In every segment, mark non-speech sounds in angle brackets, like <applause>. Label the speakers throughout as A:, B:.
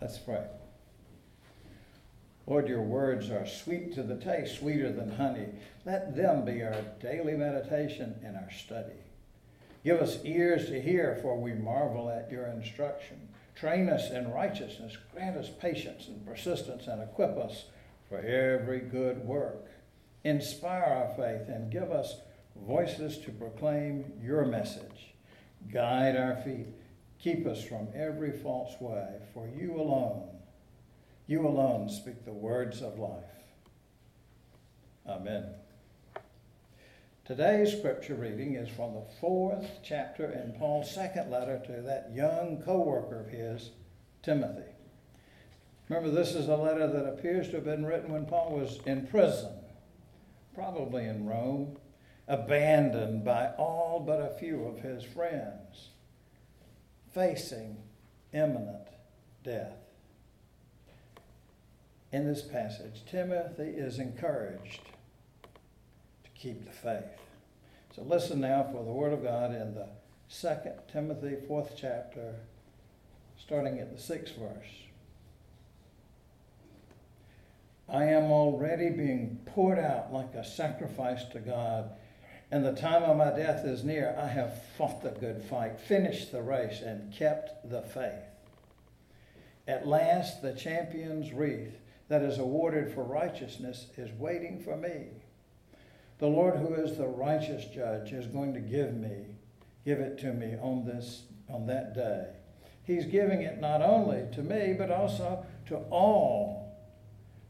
A: Let's pray. Lord, your words are sweet to the taste, sweeter than honey. Let them be our daily meditation and our study. Give us ears to hear, for we marvel at your instruction. Train us in righteousness, grant us patience and persistence, and equip us for every good work. Inspire our faith and give us voices to proclaim your message. Guide our feet Keep us from every false way, for you alone, you alone speak the words of life. Amen. Today's scripture reading is from the fourth chapter in Paul's second letter to that young co worker of his, Timothy. Remember, this is a letter that appears to have been written when Paul was in prison, probably in Rome, abandoned by all but a few of his friends facing imminent death. In this passage, Timothy is encouraged to keep the faith. So listen now for the Word of God in the second Timothy, fourth chapter, starting at the sixth verse. I am already being poured out like a sacrifice to God and the time of my death is near. I have fought the good fight, finished the race, and kept the faith. At last, the champion's wreath that is awarded for righteousness is waiting for me. The Lord, who is the righteous judge, is going to give me, give it to me on this on that day. He's giving it not only to me, but also to all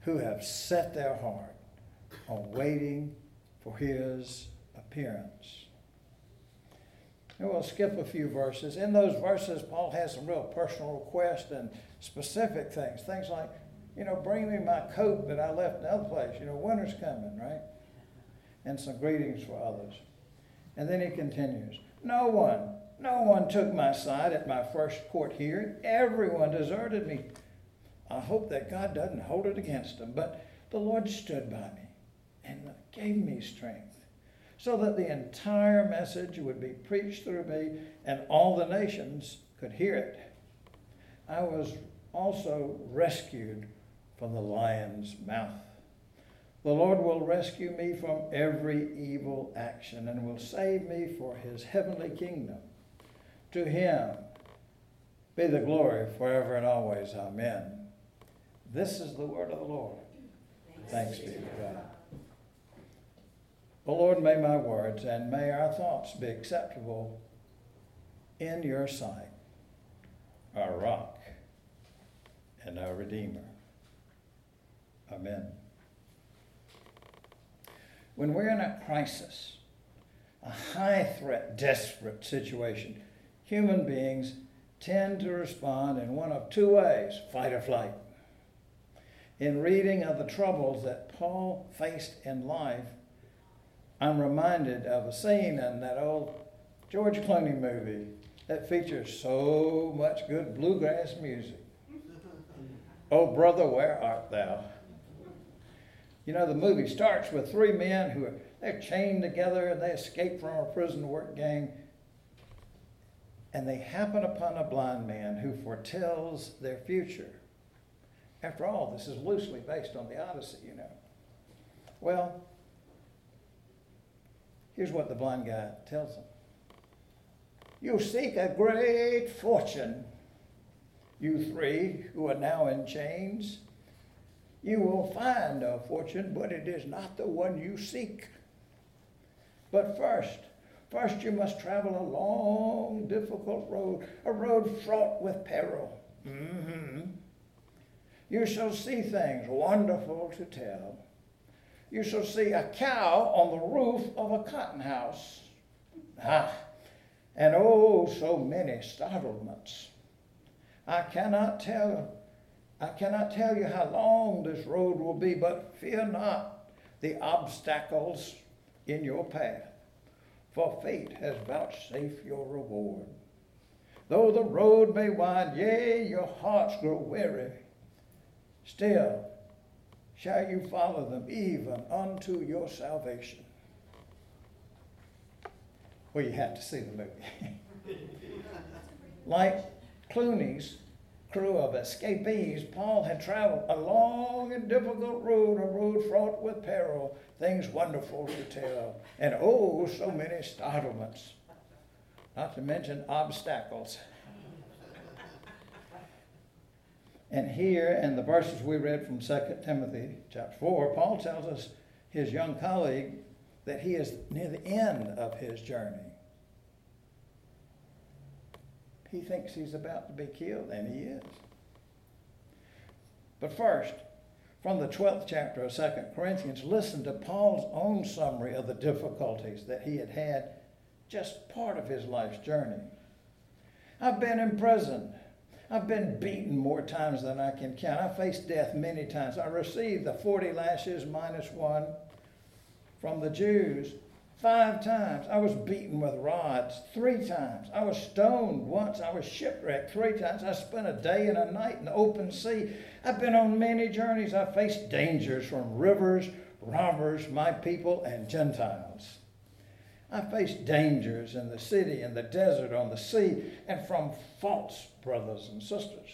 A: who have set their heart on waiting for his appearance. And we'll skip a few verses. In those verses, Paul has some real personal requests and specific things. Things like, you know, bring me my coat that I left in the other place. You know, winter's coming, right? And some greetings for others. And then he continues No one, no one took my side at my first court hearing. Everyone deserted me. I hope that God doesn't hold it against them. But the Lord stood by me and gave me strength so that the entire message would be preached through me and all the nations could hear it. I was also rescued from the lion's mouth. The Lord will rescue me from every evil action and will save me for his heavenly kingdom. To him be the glory forever and always. Amen. This is the word of the Lord. Thanks be to God. O Lord, may my words and may our thoughts be acceptable in your sight, our rock and our Redeemer. Amen. When we're in a crisis, a high threat, desperate situation, human beings tend to respond in one of two ways fight or flight. In reading of the troubles that Paul faced in life, I'm reminded of a scene in that old George Clooney movie that features so much good bluegrass music. <laughs> Oh, brother, where art thou? You know, the movie starts with three men who are they're chained together and they escape from a prison work gang. And they happen upon a blind man who foretells their future. After all, this is loosely based on the Odyssey, you know. Well, Here's what the blind guy tells them You seek a great fortune, you three who are now in chains. You will find a fortune, but it is not the one you seek. But first, first you must travel a long, difficult road, a road fraught with peril. Mm-hmm. You shall see things wonderful to tell you shall see a cow on the roof of a cotton house. Ah, and oh, so many startlements. I cannot tell, I cannot tell you how long this road will be, but fear not the obstacles in your path, for fate has vouchsafed your reward. Though the road may wind, yea, your hearts grow weary, still shall you follow them even unto your salvation. Well, you have to see the movie. <laughs> like Clooney's crew of escapees, Paul had traveled a long and difficult road, a road fraught with peril, things wonderful to tell, and oh, so many startlements, not to mention obstacles. And here in the verses we read from 2 Timothy chapter 4, Paul tells us his young colleague that he is near the end of his journey. He thinks he's about to be killed, and he is. But first, from the 12th chapter of 2 Corinthians, listen to Paul's own summary of the difficulties that he had had just part of his life's journey. I've been imprisoned. I've been beaten more times than I can count. I faced death many times. I received the 40 lashes minus one from the Jews five times. I was beaten with rods three times. I was stoned once. I was shipwrecked three times. I spent a day and a night in the open sea. I've been on many journeys. I faced dangers from rivers, robbers, my people, and Gentiles. I faced dangers in the city, in the desert, on the sea, and from false brothers and sisters.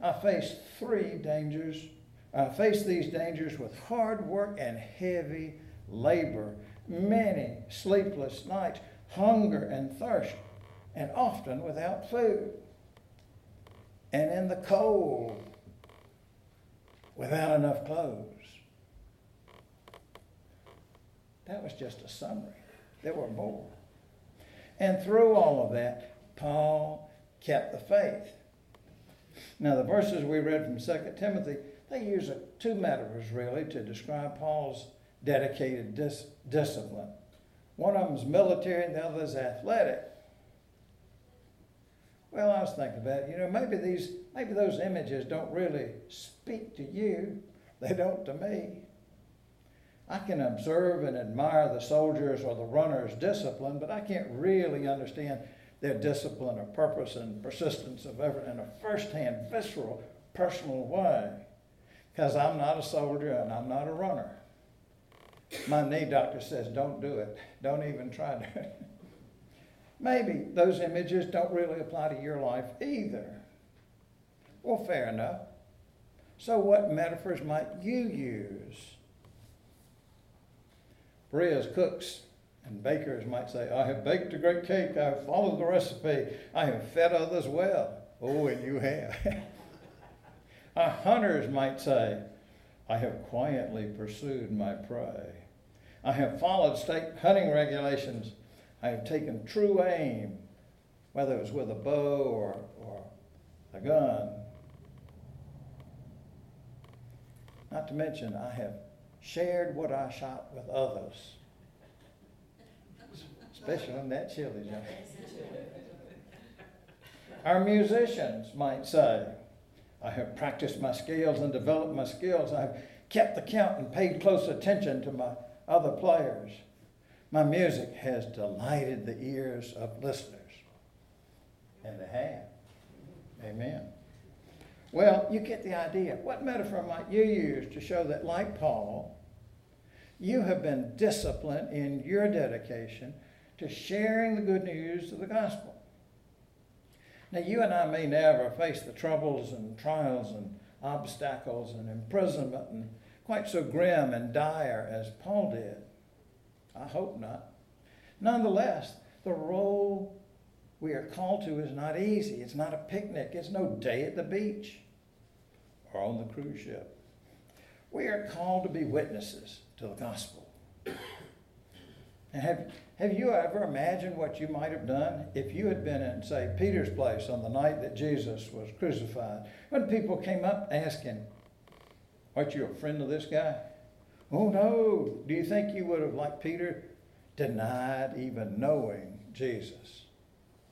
A: I faced three dangers. I faced these dangers with hard work and heavy labor, many sleepless nights, hunger and thirst, and often without food. And in the cold, without enough clothes. That was just a summary. There were born. And through all of that, Paul kept the faith. Now, the verses we read from 2 Timothy, they use two metaphors really to describe Paul's dedicated dis- discipline. One of them is military and the other is athletic. Well, I was thinking about it. You know, maybe these, maybe those images don't really speak to you. They don't to me. I can observe and admire the soldiers or the runners' discipline, but I can't really understand their discipline or purpose and persistence of effort in a first-hand, visceral, personal way. Because I'm not a soldier and I'm not a runner. My knee doctor says, don't do it. Don't even try to. <laughs> Maybe those images don't really apply to your life either. Well, fair enough. So, what metaphors might you use? Berea's cooks and bakers might say, I have baked a great cake. I have followed the recipe. I have fed others well. Oh, and you have. <laughs> Our hunters might say, I have quietly pursued my prey. I have followed state hunting regulations. I have taken true aim, whether it was with a bow or, or a gun. Not to mention, I have shared what I shot with others, especially on that chili joint. Our musicians might say, I have practiced my scales and developed my skills. I have kept the count and paid close attention to my other players. My music has delighted the ears of listeners. And they have. Amen. Well, you get the idea. What metaphor might you use to show that, like Paul, you have been disciplined in your dedication to sharing the good news of the gospel? Now, you and I may never face the troubles and trials and obstacles and imprisonment and quite so grim and dire as Paul did. I hope not. Nonetheless, the role we are called to is not easy. It's not a picnic. It's no day at the beach or on the cruise ship. We are called to be witnesses to the gospel. Have, have you ever imagined what you might have done if you had been in, say, Peter's place on the night that Jesus was crucified? When people came up asking, Aren't you a friend of this guy? Oh, no. Do you think you would have, like Peter, denied even knowing Jesus?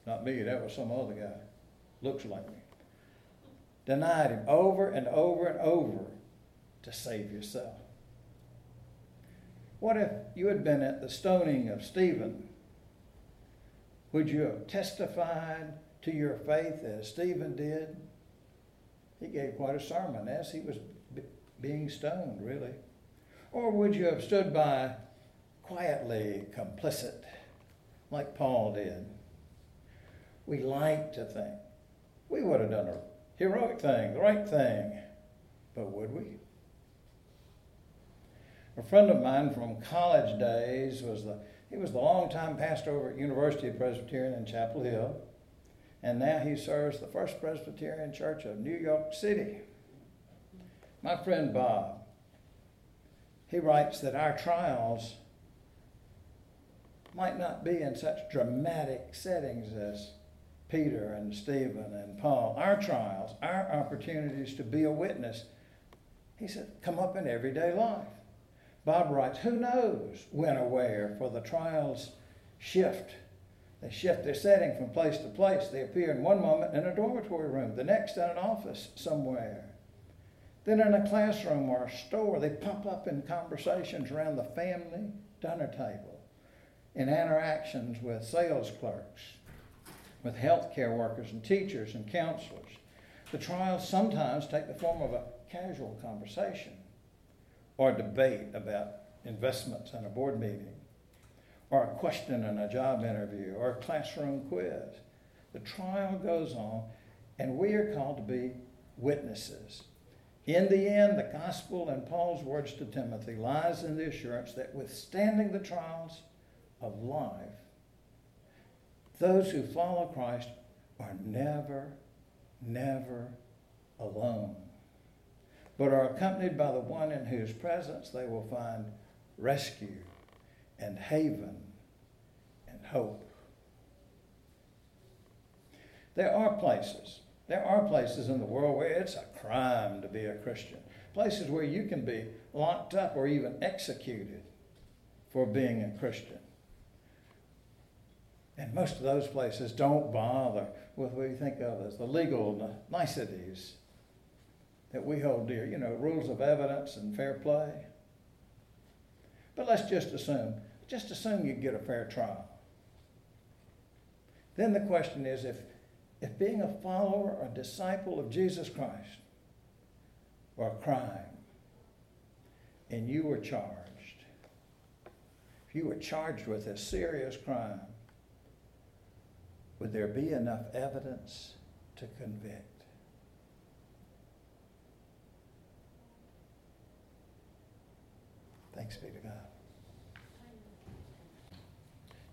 A: Not me, that was some other guy. Looks like me. Denied him over and over and over to save yourself. What if you had been at the stoning of Stephen? Would you have testified to your faith as Stephen did? He gave quite a sermon as he was being stoned, really? Or would you have stood by quietly complicit, like Paul did? We like to think we would have done a heroic thing, the right thing. But would we? A friend of mine from college days was the he was the longtime pastor over at University Presbyterian in Chapel Hill, and now he serves the First Presbyterian Church of New York City. My friend Bob, he writes that our trials might not be in such dramatic settings as Peter and Stephen and Paul. Our trials, our opportunities to be a witness, he said, come up in everyday life. Bob writes, Who knows when or where, for the trials shift. They shift their setting from place to place. They appear in one moment in a dormitory room, the next in an office somewhere. Then in a classroom or a store, they pop up in conversations around the family dinner table, in interactions with sales clerks, with healthcare workers and teachers and counselors. The trials sometimes take the form of a casual conversation or debate about investments in a board meeting, or a question in a job interview, or a classroom quiz. The trial goes on, and we are called to be witnesses. In the end, the gospel and Paul's words to Timothy lies in the assurance that withstanding the trials of life, those who follow Christ are never, never alone but are accompanied by the one in whose presence they will find rescue and haven and hope. There are places, there are places in the world where it's a crime to be a Christian. Places where you can be locked up or even executed for being a Christian. And most of those places don't bother with what we think of as the legal niceties that we hold dear, you know, rules of evidence and fair play. But let's just assume, just assume you get a fair trial. Then the question is if, if being a follower or disciple of Jesus Christ were a crime and you were charged, if you were charged with a serious crime, would there be enough evidence to convict? Thanks be to God.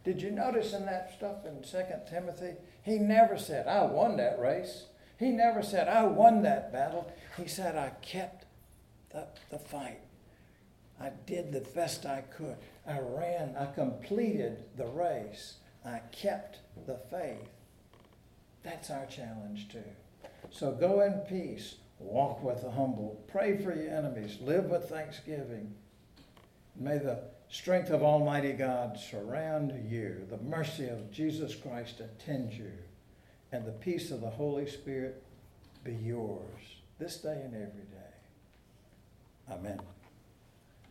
A: Did you notice in that stuff in 2 Timothy? He never said, I won that race. He never said, I won that battle. He said, I kept the, the fight. I did the best I could. I ran, I completed the race. I kept the faith. That's our challenge too. So go in peace, walk with the humble, pray for your enemies, live with thanksgiving. May the strength of Almighty God surround you, the mercy of Jesus Christ attend you, and the peace of the Holy Spirit be yours this day and every day. Amen.